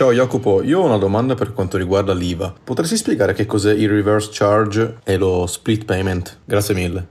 Ciao Jacopo, io ho una domanda per quanto riguarda l'IVA. Potresti spiegare che cos'è il reverse charge e lo split payment? Grazie mille.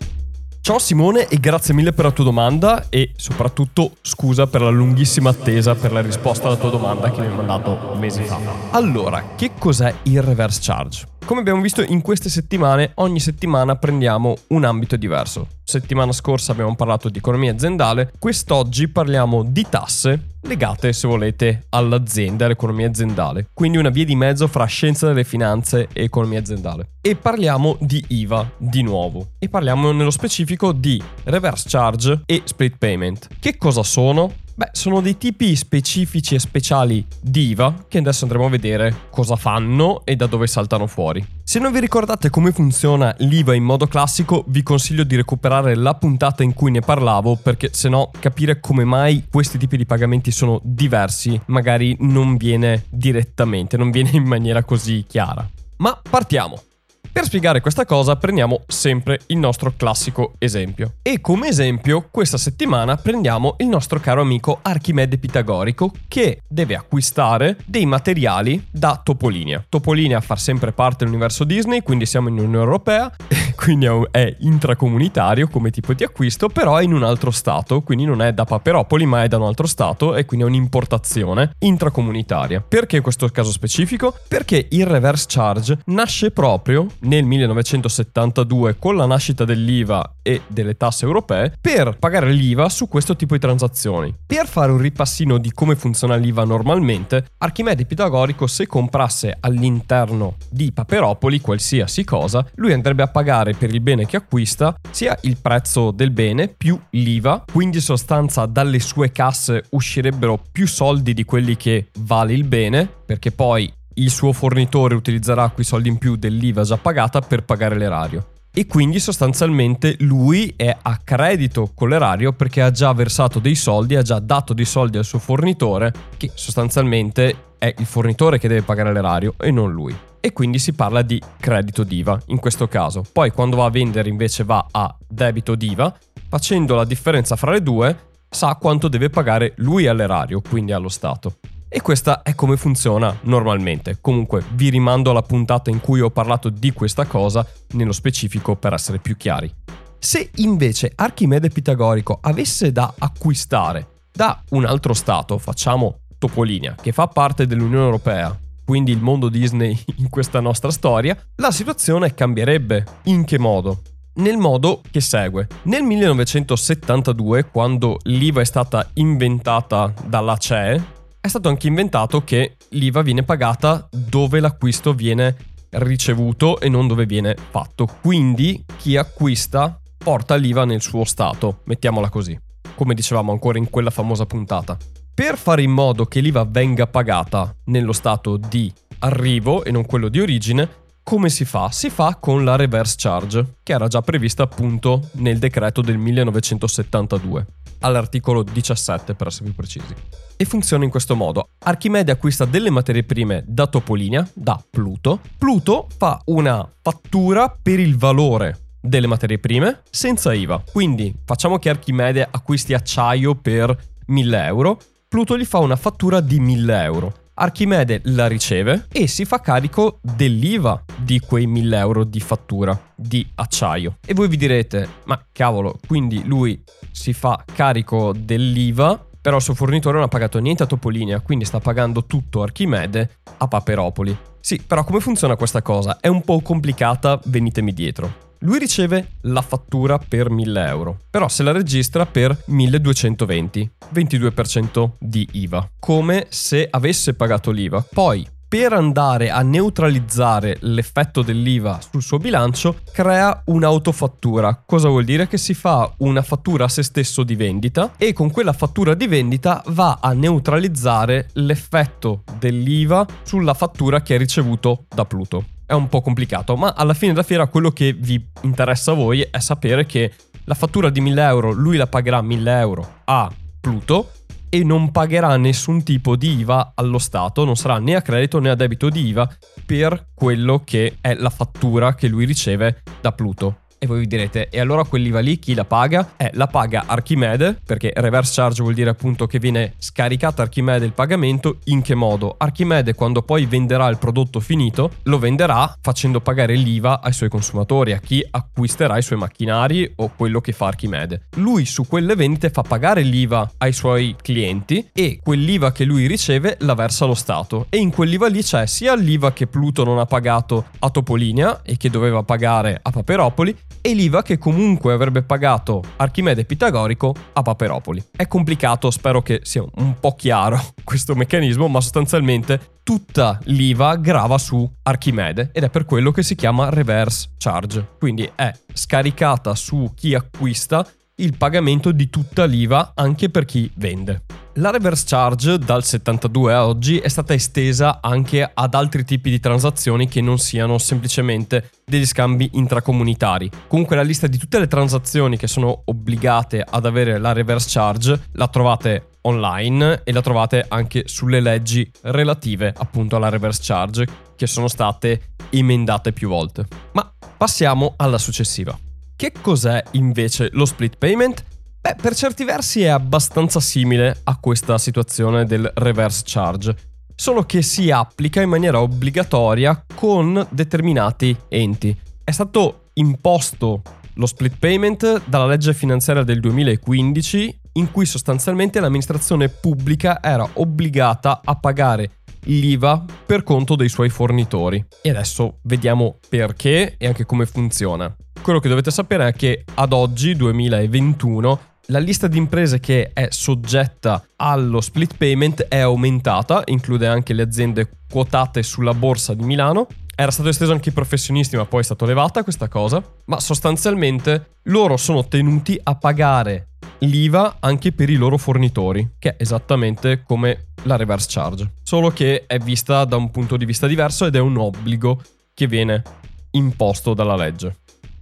Ciao Simone e grazie mille per la tua domanda e soprattutto scusa per la lunghissima attesa per la risposta alla tua domanda che mi hai mandato mesi fa. Allora, che cos'è il reverse charge? Come abbiamo visto in queste settimane, ogni settimana prendiamo un ambito diverso. Settimana scorsa abbiamo parlato di economia aziendale, quest'oggi parliamo di tasse legate, se volete, all'azienda, all'economia aziendale. Quindi una via di mezzo fra scienza delle finanze e economia aziendale. E parliamo di IVA di nuovo. E parliamo nello specifico di reverse charge e split payment. Che cosa sono? Beh, sono dei tipi specifici e speciali di IVA che adesso andremo a vedere cosa fanno e da dove saltano fuori. Se non vi ricordate come funziona l'IVA in modo classico, vi consiglio di recuperare la puntata in cui ne parlavo perché se no capire come mai questi tipi di pagamenti sono diversi magari non viene direttamente, non viene in maniera così chiara. Ma partiamo. Per spiegare questa cosa prendiamo sempre il nostro classico esempio. E come esempio questa settimana prendiamo il nostro caro amico Archimede Pitagorico che deve acquistare dei materiali da Topolinia. Topolinia fa sempre parte dell'universo Disney, quindi siamo in Unione Europea, quindi è intracomunitario come tipo di acquisto, però è in un altro stato, quindi non è da Paperopoli ma è da un altro stato e quindi è un'importazione intracomunitaria. Perché questo caso specifico? Perché il reverse charge nasce proprio nel 1972 con la nascita dell'IVA e delle tasse europee per pagare l'IVA su questo tipo di transazioni. Per fare un ripassino di come funziona l'IVA normalmente, Archimede Pitagorico se comprasse all'interno di Paperopoli qualsiasi cosa, lui andrebbe a pagare per il bene che acquista sia il prezzo del bene più l'IVA, quindi in sostanza dalle sue casse uscirebbero più soldi di quelli che vale il bene, perché poi il suo fornitore utilizzerà quei soldi in più dell'IVA già pagata per pagare l'erario. E quindi sostanzialmente lui è a credito con l'erario perché ha già versato dei soldi, ha già dato dei soldi al suo fornitore, che sostanzialmente è il fornitore che deve pagare l'erario e non lui. E quindi si parla di credito d'IVA in questo caso. Poi quando va a vendere invece va a debito d'IVA, facendo la differenza fra le due sa quanto deve pagare lui all'erario, quindi allo Stato. E questa è come funziona normalmente. Comunque vi rimando alla puntata in cui ho parlato di questa cosa nello specifico per essere più chiari. Se invece Archimede Pitagorico avesse da acquistare da un altro stato, facciamo Topolinia, che fa parte dell'Unione Europea, quindi il mondo Disney in questa nostra storia, la situazione cambierebbe. In che modo? Nel modo che segue. Nel 1972, quando l'IVA è stata inventata dalla CE, è stato anche inventato che l'IVA viene pagata dove l'acquisto viene ricevuto e non dove viene fatto. Quindi chi acquista porta l'IVA nel suo stato, mettiamola così, come dicevamo ancora in quella famosa puntata. Per fare in modo che l'IVA venga pagata nello stato di arrivo e non quello di origine, come si fa? Si fa con la reverse charge, che era già prevista appunto nel decreto del 1972 all'articolo 17 per essere più precisi. E funziona in questo modo. Archimede acquista delle materie prime da Topolinia, da Pluto. Pluto fa una fattura per il valore delle materie prime senza IVA. Quindi facciamo che Archimede acquisti acciaio per 1000 euro. Pluto gli fa una fattura di 1000 euro. Archimede la riceve e si fa carico dell'IVA di quei 1000 euro di fattura di acciaio. E voi vi direte, ma cavolo, quindi lui si fa carico dell'IVA, però il suo fornitore non ha pagato niente a Topolinia, quindi sta pagando tutto Archimede a Paperopoli. Sì, però come funziona questa cosa? È un po' complicata, venitemi dietro. Lui riceve la fattura per 1000 euro, però se la registra per 1220, 22% di IVA, come se avesse pagato l'IVA. Poi, per andare a neutralizzare l'effetto dell'IVA sul suo bilancio, crea un'autofattura. Cosa vuol dire? Che si fa una fattura a se stesso di vendita e con quella fattura di vendita va a neutralizzare l'effetto dell'IVA sulla fattura che ha ricevuto da Pluto. È un po' complicato, ma alla fine della fiera quello che vi interessa a voi è sapere che la fattura di 1000 euro lui la pagherà 1000 euro a Pluto e non pagherà nessun tipo di IVA allo Stato, non sarà né a credito né a debito di IVA per quello che è la fattura che lui riceve da Pluto. E voi vi direte, e allora quell'IVA lì chi la paga? Eh, la paga Archimede, perché reverse charge vuol dire appunto che viene scaricata Archimede il pagamento. In che modo? Archimede quando poi venderà il prodotto finito, lo venderà facendo pagare l'IVA ai suoi consumatori, a chi acquisterà i suoi macchinari o quello che fa Archimede. Lui su quelle vendite fa pagare l'IVA ai suoi clienti e quell'IVA che lui riceve la versa allo Stato. E in quell'IVA lì c'è sia l'IVA che Pluto non ha pagato a Topolinia e che doveva pagare a Paperopoli, e l'IVA che comunque avrebbe pagato Archimede Pitagorico a Paperopoli. È complicato, spero che sia un po' chiaro questo meccanismo, ma sostanzialmente tutta l'IVA grava su Archimede ed è per quello che si chiama reverse charge. Quindi è scaricata su chi acquista il pagamento di tutta l'IVA anche per chi vende. La reverse charge dal 72 a oggi è stata estesa anche ad altri tipi di transazioni che non siano semplicemente degli scambi intracomunitari. Comunque la lista di tutte le transazioni che sono obbligate ad avere la reverse charge la trovate online e la trovate anche sulle leggi relative appunto alla reverse charge che sono state emendate più volte. Ma passiamo alla successiva. Che cos'è invece lo split payment? Beh, per certi versi è abbastanza simile a questa situazione del reverse charge, solo che si applica in maniera obbligatoria con determinati enti. È stato imposto lo split payment dalla legge finanziaria del 2015 in cui sostanzialmente l'amministrazione pubblica era obbligata a pagare l'IVA per conto dei suoi fornitori. E adesso vediamo perché e anche come funziona. Quello che dovete sapere è che ad oggi, 2021, la lista di imprese che è soggetta allo split payment è aumentata, include anche le aziende quotate sulla borsa di Milano. Era stato esteso anche ai professionisti, ma poi è stata levata questa cosa. Ma sostanzialmente loro sono tenuti a pagare l'IVA anche per i loro fornitori, che è esattamente come la reverse charge. Solo che è vista da un punto di vista diverso ed è un obbligo che viene imposto dalla legge.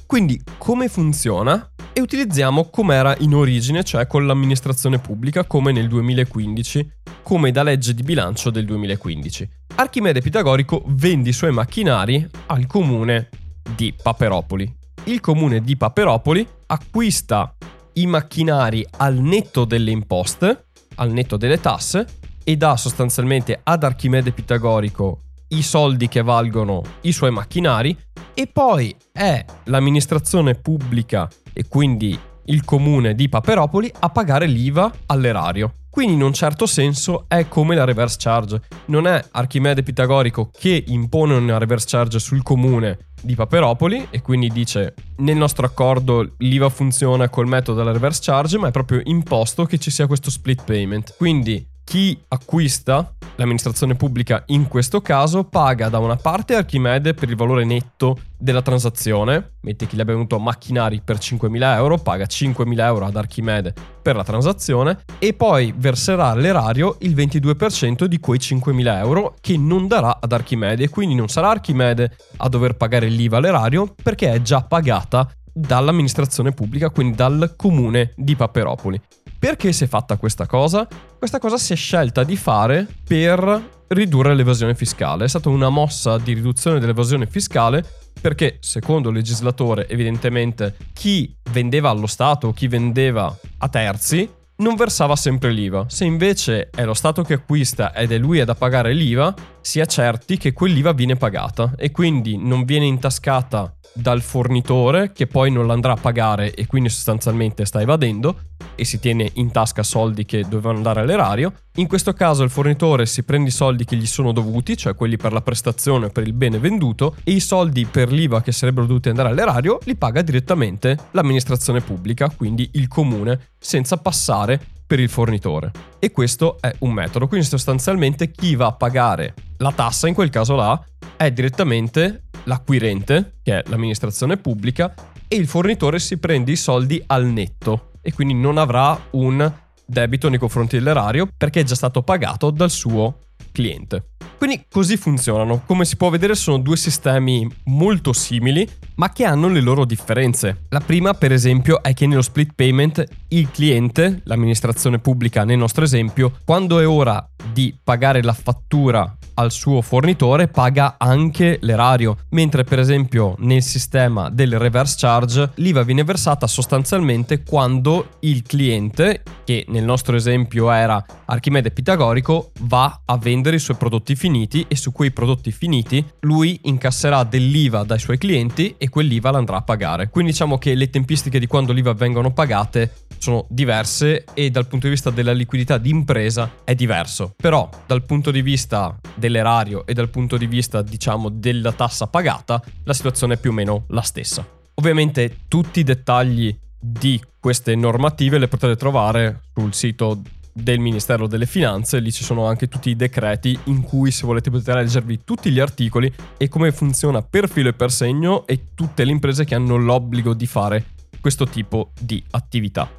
Quindi come funziona? E utilizziamo com'era in origine, cioè con l'amministrazione pubblica, come nel 2015, come da legge di bilancio del 2015. Archimede Pitagorico vende i suoi macchinari al comune di Paperopoli. Il comune di Paperopoli acquista i macchinari al netto delle imposte, al netto delle tasse, e dà sostanzialmente ad Archimede Pitagorico i soldi che valgono i suoi macchinari e poi è l'amministrazione pubblica e quindi il comune di Paperopoli a pagare l'IVA all'erario. Quindi in un certo senso è come la reverse charge. Non è Archimede Pitagorico che impone una reverse charge sul comune di Paperopoli e quindi dice nel nostro accordo l'IVA funziona col metodo della reverse charge, ma è proprio imposto che ci sia questo split payment. Quindi chi acquista, l'amministrazione pubblica in questo caso, paga da una parte Archimede per il valore netto della transazione, metti chi gli abbia venuto macchinari per 5.000 euro, paga 5.000 euro ad Archimede per la transazione e poi verserà all'erario il 22% di quei 5.000 euro che non darà ad Archimede, quindi non sarà Archimede a dover pagare l'IVA all'erario perché è già pagata dall'amministrazione pubblica, quindi dal comune di Paperopoli. Perché si è fatta questa cosa? Questa cosa si è scelta di fare per ridurre l'evasione fiscale. È stata una mossa di riduzione dell'evasione fiscale perché, secondo il legislatore, evidentemente chi vendeva allo Stato o chi vendeva a terzi non versava sempre l'IVA. Se invece è lo Stato che acquista ed è lui ad pagare l'IVA, si è certi che quell'IVA viene pagata e quindi non viene intascata dal fornitore che poi non l'andrà a pagare e quindi sostanzialmente sta evadendo e si tiene in tasca soldi che dovevano andare all'erario. In questo caso il fornitore si prende i soldi che gli sono dovuti, cioè quelli per la prestazione per il bene venduto, e i soldi per l'IVA che sarebbero dovuti andare all'erario li paga direttamente l'amministrazione pubblica, quindi il comune, senza passare per il fornitore. E questo è un metodo, quindi sostanzialmente chi va a pagare la tassa in quel caso là è direttamente l'acquirente, che è l'amministrazione pubblica, e il fornitore si prende i soldi al netto e quindi non avrà un debito nei confronti dell'erario perché è già stato pagato dal suo cliente. Quindi così funzionano. Come si può vedere sono due sistemi molto simili, ma che hanno le loro differenze. La prima, per esempio, è che nello split payment il cliente, l'amministrazione pubblica nel nostro esempio, quando è ora di pagare la fattura al suo fornitore paga anche l'erario, mentre per esempio nel sistema del reverse charge l'IVA viene versata sostanzialmente quando il cliente, che nel nostro esempio era Archimede Pitagorico, va a vendere i suoi prodotti finiti e su quei prodotti finiti lui incasserà dell'IVA dai suoi clienti e quell'IVA l'andrà a pagare. Quindi diciamo che le tempistiche di quando l'IVA vengono pagate sono diverse e dal punto di vista della liquidità di impresa è diverso. Però dal punto di vista dell'erario e dal punto di vista diciamo della tassa pagata la situazione è più o meno la stessa. Ovviamente tutti i dettagli di queste normative le potete trovare sul sito del Ministero delle Finanze, lì ci sono anche tutti i decreti in cui se volete potete leggervi tutti gli articoli e come funziona per filo e per segno e tutte le imprese che hanno l'obbligo di fare questo tipo di attività.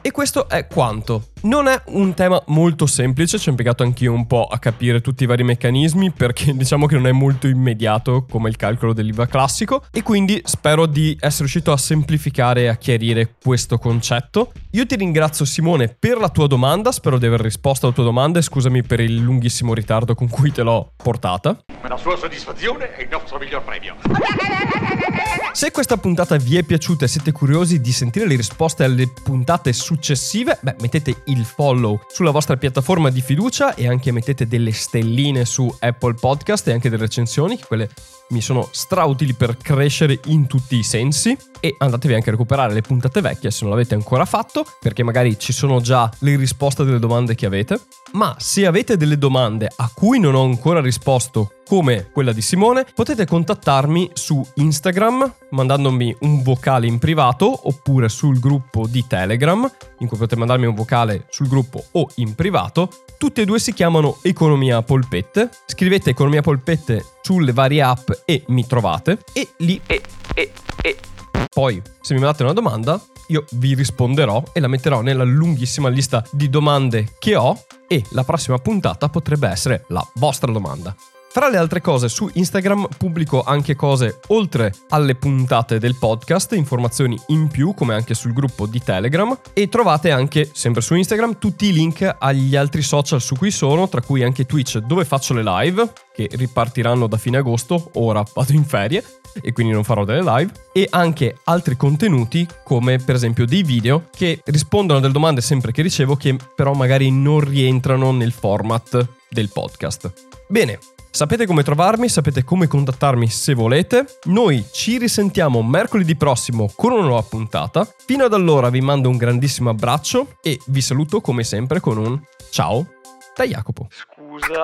E questo è quanto. Non è un tema molto semplice, ci ho impiegato anch'io un po' a capire tutti i vari meccanismi perché diciamo che non è molto immediato come il calcolo dell'IVA classico e quindi spero di essere riuscito a semplificare e a chiarire questo concetto. Io ti ringrazio Simone per la tua domanda, spero di aver risposto alla tua domanda e scusami per il lunghissimo ritardo con cui te l'ho portata. La sua soddisfazione è il nostro miglior premio. Se questa puntata vi è piaciuta e siete curiosi di sentire le risposte alle puntate successive, beh, mettete il follow sulla vostra piattaforma di fiducia e anche mettete delle stelline su Apple Podcast e anche delle recensioni, che quelle mi sono strautili per crescere in tutti i sensi. E andatevi anche a recuperare le puntate vecchie se non l'avete ancora fatto perché magari ci sono già le risposte delle domande che avete. Ma se avete delle domande a cui non ho ancora risposto come quella di Simone potete contattarmi su Instagram mandandomi un vocale in privato oppure sul gruppo di Telegram in cui potete mandarmi un vocale sul gruppo o in privato tutte e due si chiamano Economia Polpette scrivete Economia Polpette sulle varie app e mi trovate e lì e, e, e. poi se mi mandate una domanda io vi risponderò e la metterò nella lunghissima lista di domande che ho e la prossima puntata potrebbe essere la vostra domanda. Fra le altre cose, su Instagram pubblico anche cose oltre alle puntate del podcast, informazioni in più, come anche sul gruppo di Telegram. E trovate anche, sempre su Instagram, tutti i link agli altri social su cui sono, tra cui anche Twitch, dove faccio le live, che ripartiranno da fine agosto, ora vado in ferie e quindi non farò delle live, e anche altri contenuti come per esempio dei video che rispondono a delle domande sempre che ricevo che però magari non rientrano nel format del podcast. Bene, Sapete come trovarmi, sapete come contattarmi se volete. Noi ci risentiamo mercoledì prossimo con una nuova puntata. Fino ad allora vi mando un grandissimo abbraccio e vi saluto come sempre con un ciao da Jacopo. Scusa.